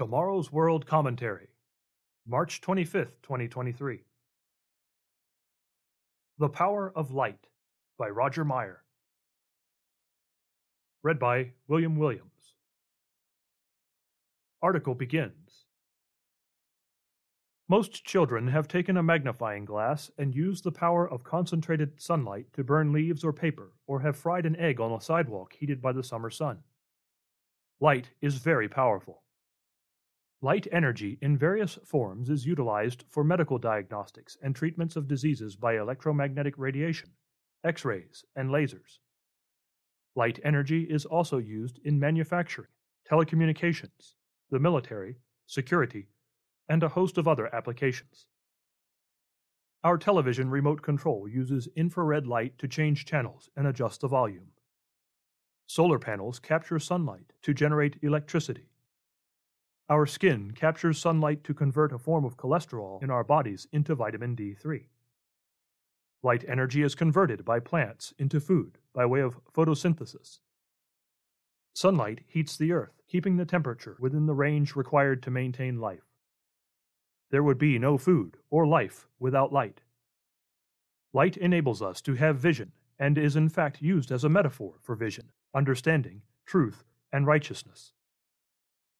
Tomorrow's World Commentary, March 25th, 2023. The Power of Light by Roger Meyer. Read by William Williams. Article begins Most children have taken a magnifying glass and used the power of concentrated sunlight to burn leaves or paper, or have fried an egg on a sidewalk heated by the summer sun. Light is very powerful. Light energy in various forms is utilized for medical diagnostics and treatments of diseases by electromagnetic radiation, X rays, and lasers. Light energy is also used in manufacturing, telecommunications, the military, security, and a host of other applications. Our television remote control uses infrared light to change channels and adjust the volume. Solar panels capture sunlight to generate electricity. Our skin captures sunlight to convert a form of cholesterol in our bodies into vitamin D3. Light energy is converted by plants into food by way of photosynthesis. Sunlight heats the earth, keeping the temperature within the range required to maintain life. There would be no food or life without light. Light enables us to have vision and is in fact used as a metaphor for vision, understanding, truth, and righteousness.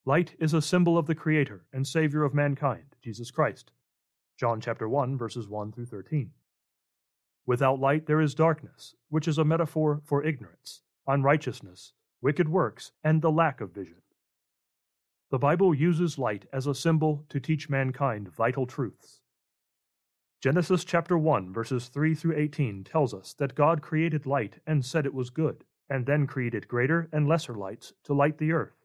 Light is a symbol of the Creator and Savior of mankind, Jesus Christ. John chapter 1 verses 1 through 13. Without light there is darkness, which is a metaphor for ignorance, unrighteousness, wicked works, and the lack of vision. The Bible uses light as a symbol to teach mankind vital truths. Genesis chapter 1 verses 3 through 18 tells us that God created light and said it was good, and then created greater and lesser lights to light the earth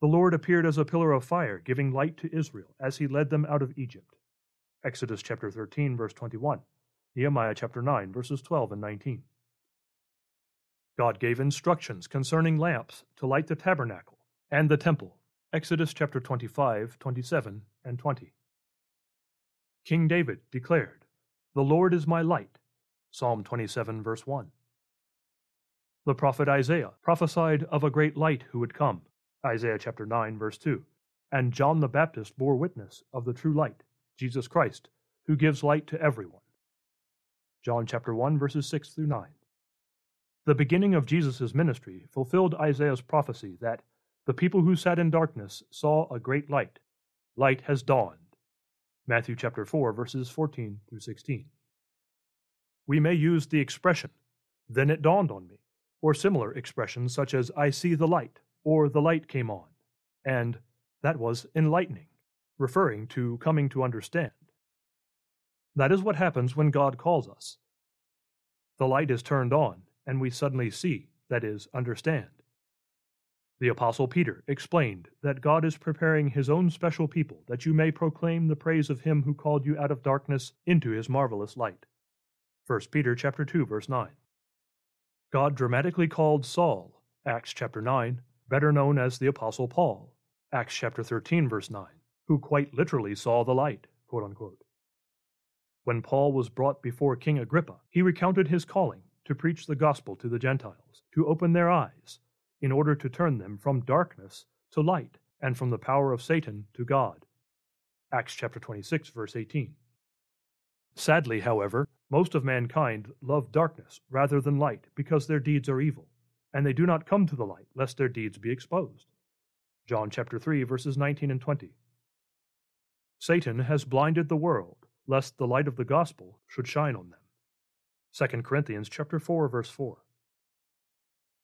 the Lord appeared as a pillar of fire, giving light to Israel as he led them out of Egypt. Exodus chapter 13, verse 21. Nehemiah chapter 9, verses 12 and 19. God gave instructions concerning lamps to light the tabernacle and the temple. Exodus chapter 25, 27, and 20. King David declared, The Lord is my light. Psalm 27, verse 1. The prophet Isaiah prophesied of a great light who would come, Isaiah chapter 9, verse 2. And John the Baptist bore witness of the true light, Jesus Christ, who gives light to everyone. John chapter 1, verses 6 through 9. The beginning of Jesus' ministry fulfilled Isaiah's prophecy that the people who sat in darkness saw a great light. Light has dawned. Matthew chapter 4, verses 14 through 16. We may use the expression, then it dawned on me, or similar expressions such as I see the light, or the light came on, and that was enlightening, referring to coming to understand. That is what happens when God calls us. The light is turned on, and we suddenly see, that is, understand. The Apostle Peter explained that God is preparing his own special people that you may proclaim the praise of him who called you out of darkness into his marvelous light. 1 Peter chapter 2 verse 9. God dramatically called Saul, Acts chapter 9, better known as the Apostle Paul, Acts chapter 13, verse 9, who quite literally saw the light, When Paul was brought before King Agrippa, he recounted his calling to preach the gospel to the Gentiles, to open their eyes, in order to turn them from darkness to light, and from the power of Satan to God. Acts chapter 26, verse 18. Sadly, however, most of mankind love darkness rather than light because their deeds are evil and they do not come to the light, lest their deeds be exposed. John chapter 3, verses 19 and 20. Satan has blinded the world, lest the light of the gospel should shine on them. 2 Corinthians chapter 4, verse 4.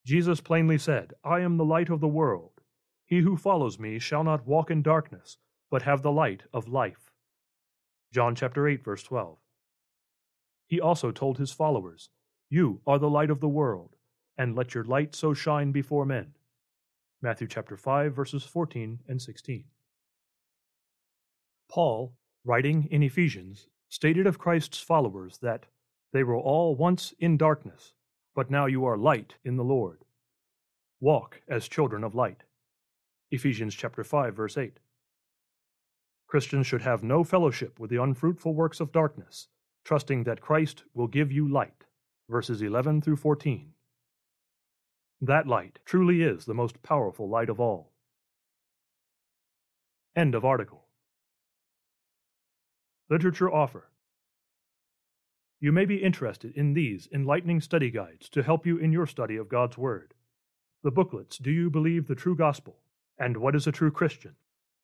Jesus plainly said, I am the light of the world. He who follows me shall not walk in darkness, but have the light of life. John chapter 8, verse 12. He also told his followers, You are the light of the world and let your light so shine before men. Matthew chapter 5 verses 14 and 16. Paul, writing in Ephesians, stated of Christ's followers that they were all once in darkness, but now you are light in the Lord. Walk as children of light. Ephesians chapter 5 verse 8. Christians should have no fellowship with the unfruitful works of darkness, trusting that Christ will give you light. Verses 11 through 14. That light truly is the most powerful light of all. End of article. Literature Offer You may be interested in these enlightening study guides to help you in your study of God's Word. The booklets Do You Believe the True Gospel? and What is a True Christian?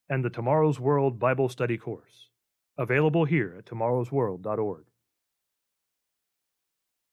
and the Tomorrow's World Bible Study course. Available here at tomorrowsworld.org.